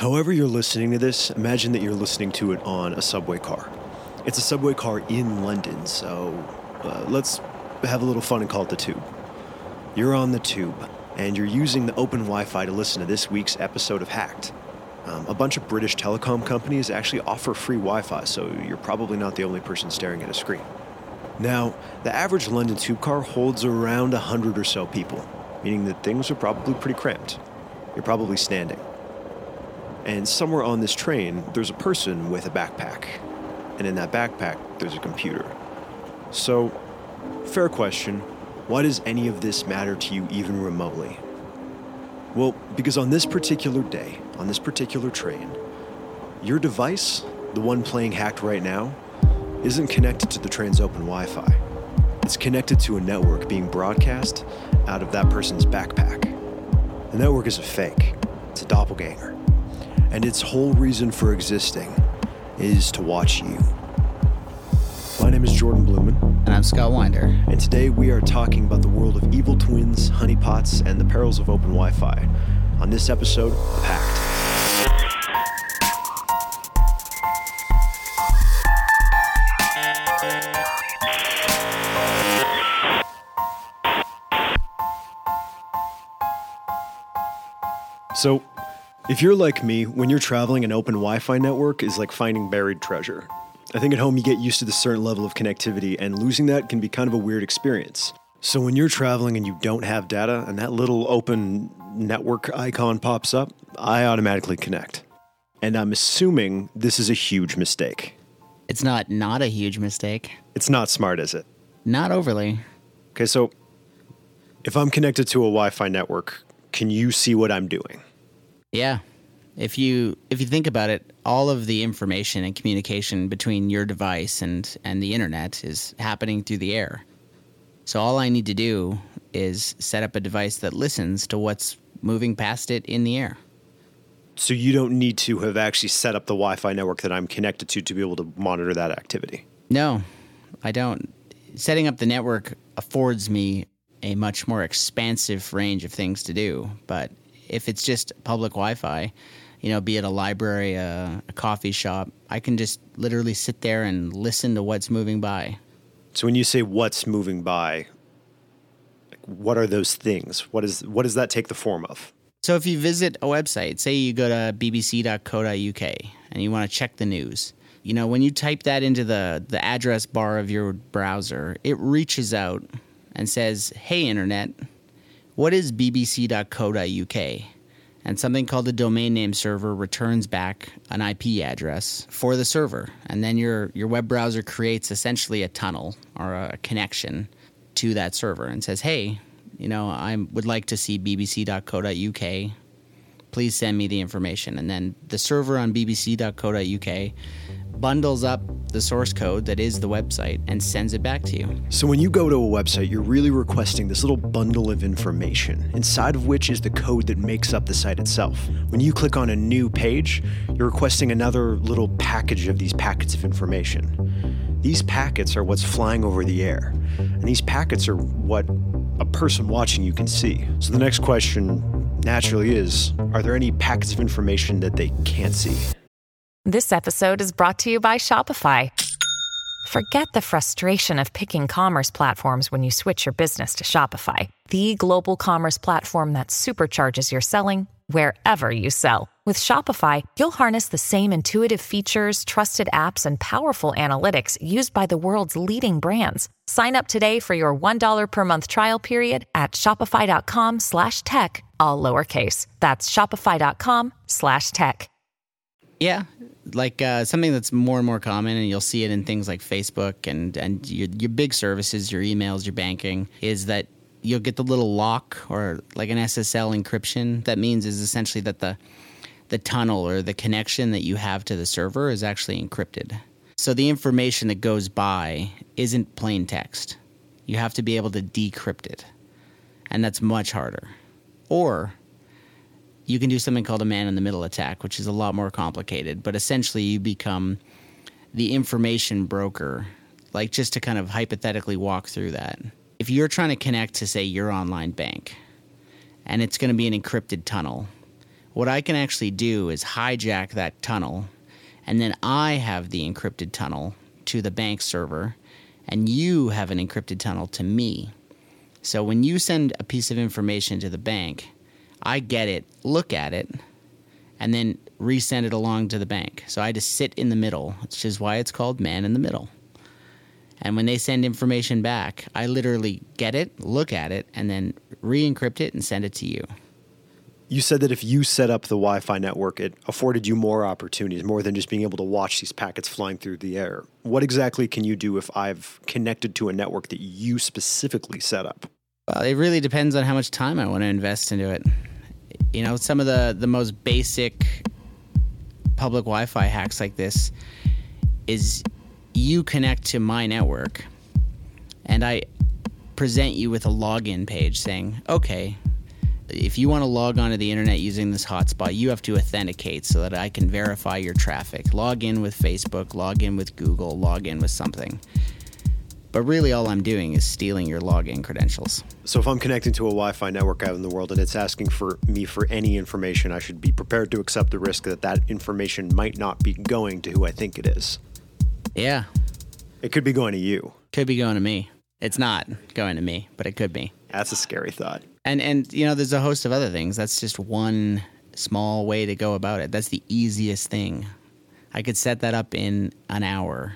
However, you're listening to this, imagine that you're listening to it on a subway car. It's a subway car in London, so uh, let's have a little fun and call it the tube. You're on the tube, and you're using the open Wi Fi to listen to this week's episode of Hacked. Um, a bunch of British telecom companies actually offer free Wi Fi, so you're probably not the only person staring at a screen. Now, the average London tube car holds around 100 or so people, meaning that things are probably pretty cramped. You're probably standing. And somewhere on this train, there's a person with a backpack. And in that backpack, there's a computer. So, fair question why does any of this matter to you even remotely? Well, because on this particular day, on this particular train, your device, the one playing hacked right now, isn't connected to the train's open Wi Fi. It's connected to a network being broadcast out of that person's backpack. The network is a fake, it's a doppelganger. And its whole reason for existing is to watch you. My name is Jordan Bloemen. And I'm Scott Winder. And today we are talking about the world of evil twins, honeypots, and the perils of open Wi Fi on this episode of Hacked. So, if you're like me, when you're traveling, an open Wi Fi network is like finding buried treasure. I think at home you get used to this certain level of connectivity, and losing that can be kind of a weird experience. So when you're traveling and you don't have data and that little open network icon pops up, I automatically connect. And I'm assuming this is a huge mistake. It's not not a huge mistake. It's not smart, is it? Not overly. Okay, so if I'm connected to a Wi Fi network, can you see what I'm doing? Yeah. If you if you think about it, all of the information and communication between your device and and the internet is happening through the air. So all I need to do is set up a device that listens to what's moving past it in the air. So you don't need to have actually set up the Wi Fi network that I'm connected to to be able to monitor that activity. No, I don't. Setting up the network affords me a much more expansive range of things to do. But if it's just public Wi Fi, you know, be it a library, a, a coffee shop, I can just literally sit there and listen to what's moving by. So when you say what's moving by, like, what are those things? What is what does that take the form of? So if you visit a website, say you go to bbc.co.uk and you want to check the news, you know, when you type that into the, the address bar of your browser, it reaches out and says, Hey, internet, what is bbc.co.uk? And something called the domain name server returns back an IP address for the server. And then your, your web browser creates essentially a tunnel or a connection to that server and says, Hey, you know, I would like to see bbc.co.uk. Please send me the information. And then the server on bbc.co.uk bundles up the source code that is the website and sends it back to you. So when you go to a website, you're really requesting this little bundle of information, inside of which is the code that makes up the site itself. When you click on a new page, you're requesting another little package of these packets of information. These packets are what's flying over the air, and these packets are what a person watching you can see. So the next question naturally is Are there any packets of information that they can't see? This episode is brought to you by Shopify. Forget the frustration of picking commerce platforms when you switch your business to Shopify, the global commerce platform that supercharges your selling wherever you sell. With Shopify, you'll harness the same intuitive features, trusted apps, and powerful analytics used by the world's leading brands. Sign up today for your $1 per month trial period at shopify.com slash tech, all lowercase. That's shopify.com slash tech. Yeah, like uh, something that's more and more common, and you'll see it in things like Facebook and and your, your big services, your emails, your banking, is that you'll get the little lock or like an SSL encryption. That means is essentially that the the tunnel or the connection that you have to the server is actually encrypted. So the information that goes by isn't plain text. You have to be able to decrypt it, and that's much harder. Or you can do something called a man in the middle attack, which is a lot more complicated. But essentially, you become the information broker, like just to kind of hypothetically walk through that. If you're trying to connect to, say, your online bank, and it's going to be an encrypted tunnel, What I can actually do is hijack that tunnel, and then I have the encrypted tunnel to the bank server, and you have an encrypted tunnel to me. So when you send a piece of information to the bank, I get it, look at it, and then resend it along to the bank. So I just sit in the middle, which is why it's called man in the middle. And when they send information back, I literally get it, look at it, and then re encrypt it and send it to you. You said that if you set up the Wi Fi network, it afforded you more opportunities, more than just being able to watch these packets flying through the air. What exactly can you do if I've connected to a network that you specifically set up? Well, it really depends on how much time I want to invest into it. You know, some of the, the most basic public Wi Fi hacks like this is you connect to my network and I present you with a login page saying, okay, if you want to log onto the internet using this hotspot, you have to authenticate so that I can verify your traffic. Log in with Facebook, log in with Google, log in with something. But really, all I'm doing is stealing your login credentials. So if I'm connecting to a Wi-Fi network out in the world and it's asking for me for any information, I should be prepared to accept the risk that that information might not be going to who I think it is. Yeah, It could be going to you. could be going to me. It's not going to me, but it could be. That's a scary thought. And and you know, there's a host of other things. That's just one small way to go about it. That's the easiest thing. I could set that up in an hour.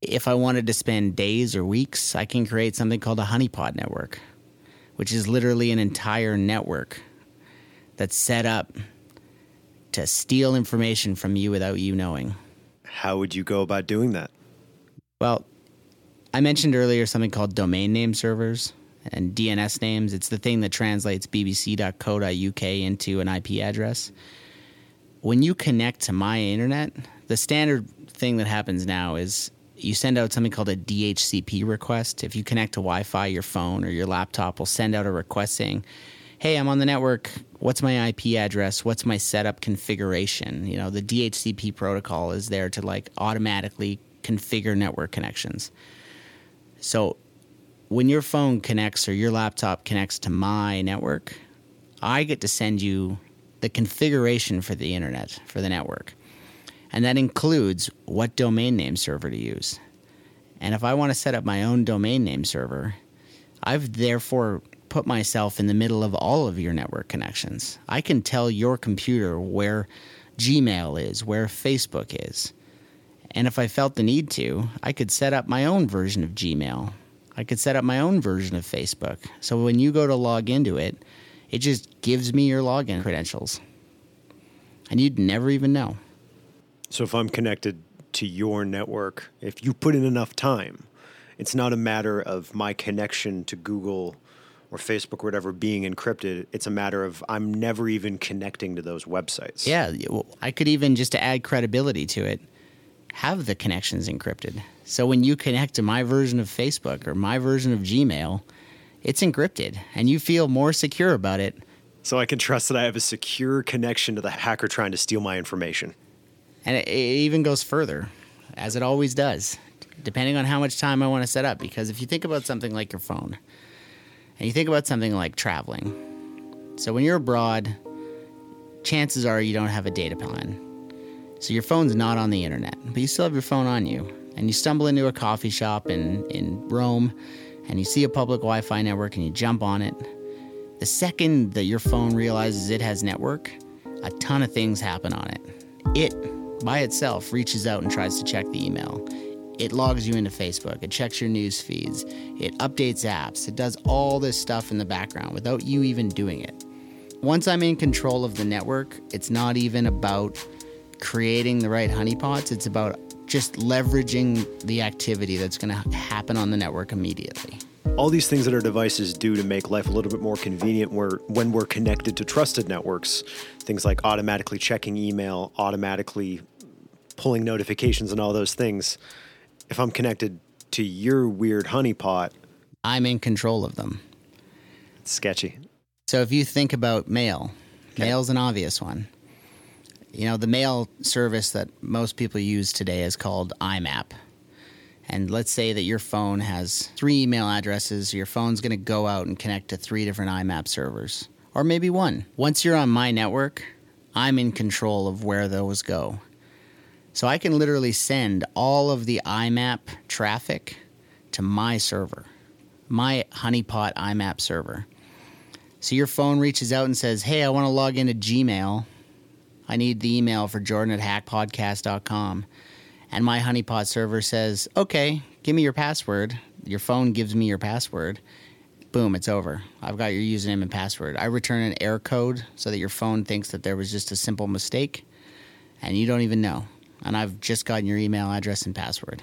If I wanted to spend days or weeks, I can create something called a honeypot network, which is literally an entire network that's set up to steal information from you without you knowing. How would you go about doing that? Well, I mentioned earlier something called domain name servers and DNS names. It's the thing that translates bbc.co.uk into an IP address. When you connect to my internet, the standard thing that happens now is you send out something called a DHCP request. If you connect to Wi Fi, your phone or your laptop will send out a request saying, Hey, I'm on the network. What's my IP address? What's my setup configuration? You know, the DHCP protocol is there to like automatically configure network connections. So when your phone connects or your laptop connects to my network, I get to send you the configuration for the internet, for the network. And that includes what domain name server to use. And if I want to set up my own domain name server, I've therefore put myself in the middle of all of your network connections. I can tell your computer where Gmail is, where Facebook is. And if I felt the need to, I could set up my own version of Gmail. I could set up my own version of Facebook. So when you go to log into it, it just gives me your login credentials. And you'd never even know. So if I'm connected to your network, if you put in enough time, it's not a matter of my connection to Google or Facebook or whatever being encrypted. It's a matter of I'm never even connecting to those websites. Yeah, I could even just to add credibility to it, have the connections encrypted. So when you connect to my version of Facebook or my version of Gmail, it's encrypted and you feel more secure about it. So I can trust that I have a secure connection to the hacker trying to steal my information. And it, it even goes further, as it always does, depending on how much time I want to set up. Because if you think about something like your phone, and you think about something like traveling, so when you're abroad, chances are you don't have a data plan. So your phone's not on the internet, but you still have your phone on you. And you stumble into a coffee shop in, in Rome, and you see a public Wi Fi network, and you jump on it. The second that your phone realizes it has network, a ton of things happen on it. It, by itself, reaches out and tries to check the email. It logs you into Facebook. It checks your news feeds. It updates apps. It does all this stuff in the background without you even doing it. Once I'm in control of the network, it's not even about creating the right honeypots. It's about just leveraging the activity that's going to happen on the network immediately. All these things that our devices do to make life a little bit more convenient where when we're connected to trusted networks, things like automatically checking email, automatically pulling notifications and all those things. If I'm connected to your weird honeypot, I'm in control of them. it's sketchy. So if you think about mail, mail's an obvious one. You know, the mail service that most people use today is called IMAP. And let's say that your phone has three email addresses, your phone's going to go out and connect to three different IMAP servers. or maybe one. Once you're on my network, I'm in control of where those go. So I can literally send all of the IMAP traffic to my server, my honeypot IMAP server. So your phone reaches out and says, Hey, I want to log into Gmail. I need the email for jordan at hackpodcast.com. And my honeypot server says, Okay, give me your password. Your phone gives me your password. Boom, it's over. I've got your username and password. I return an error code so that your phone thinks that there was just a simple mistake and you don't even know. And I've just gotten your email address and password.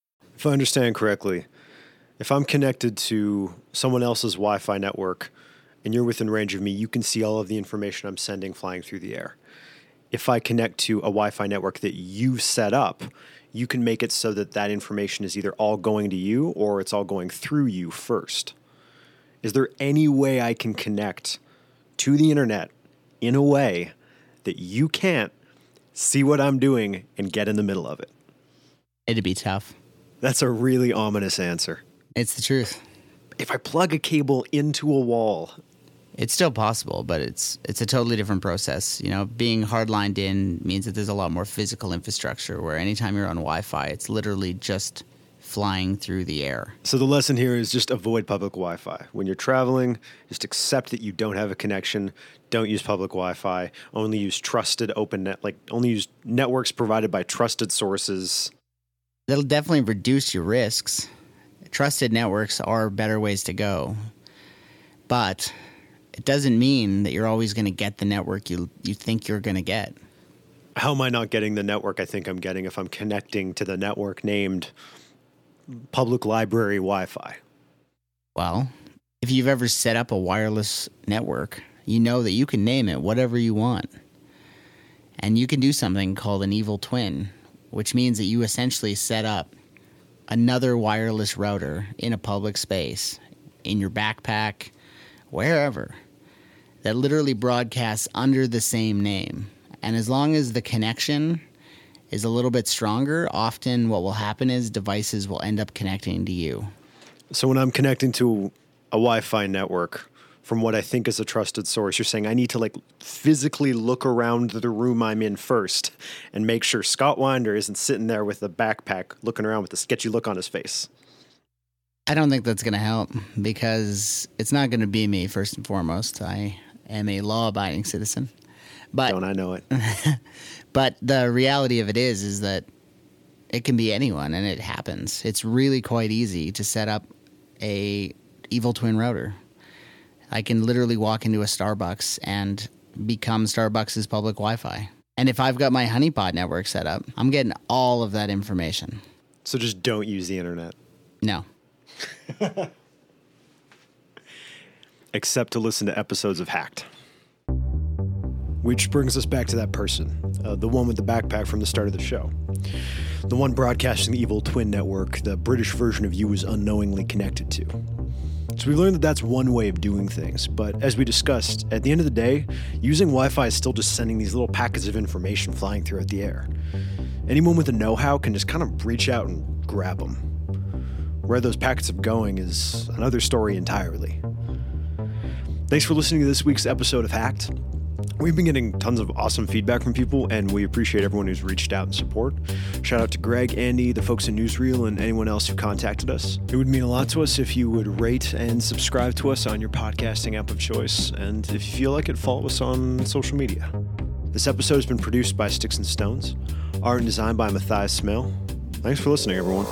If I understand correctly, if I'm connected to someone else's Wi Fi network and you're within range of me, you can see all of the information I'm sending flying through the air. If I connect to a Wi Fi network that you've set up, you can make it so that that information is either all going to you or it's all going through you first. Is there any way I can connect to the internet in a way that you can't see what I'm doing and get in the middle of it? It'd be tough. That's a really ominous answer. It's the truth. If I plug a cable into a wall, It's still possible, but it's it's a totally different process. You know, being hardlined in means that there's a lot more physical infrastructure. Where anytime you're on Wi-Fi, it's literally just flying through the air. so the lesson here is just avoid public Wi Fi. When you're traveling, just accept that you don't have a connection. Don't use public Wi Fi. Only use trusted open net, like only use networks provided by trusted sources. That'll definitely reduce your risks. Trusted networks are better ways to go, but it doesn't mean that you're always going to get the network you you think you're going to get. How am I not getting the network I think I'm getting if I'm connecting to the network named public library Wi Fi? Well, if you've ever set up a wireless network, you know that you can name it whatever you want. And you can do something called an evil twin, which means that you essentially set up another wireless router in a public space, in your backpack, wherever, that literally broadcasts under the same name. And as long as the connection is a little bit stronger, often what will happen is devices will end up connecting to you. So when I'm connecting to a Wi-Fi network from what I think is a trusted source, you're saying I need to like physically look around the room I'm in first and make sure Scott Winder isn't sitting there with a backpack looking around with a sketchy look on his face. I don't think that's going to help because it's not going to be me first and foremost. I am a law-abiding citizen. But Don't I know it? but the reality of it is is that it can be anyone and it happens. It's really quite easy to set up a evil twin router. I can literally walk into a Starbucks and become Starbucks' public Wi-Fi. And if I've got my honeypot network set up, I'm getting all of that information. So just don't use the internet No. except to listen to episodes of Hacked. Which brings us back to that person, uh, the one with the backpack from the start of the show. The one broadcasting the evil twin network the British version of you was unknowingly connected to. So we've learned that that's one way of doing things, but as we discussed, at the end of the day, using Wi Fi is still just sending these little packets of information flying throughout the air. Anyone with a know how can just kind of reach out and grab them. Where those packets are going is another story entirely. Thanks for listening to this week's episode of Hacked. We've been getting tons of awesome feedback from people, and we appreciate everyone who's reached out and support. Shout out to Greg, Andy, the folks in Newsreel, and anyone else who contacted us. It would mean a lot to us if you would rate and subscribe to us on your podcasting app of choice, and if you feel like it, follow us on social media. This episode has been produced by Sticks and Stones, art and design by Matthias Smale. Thanks for listening, everyone.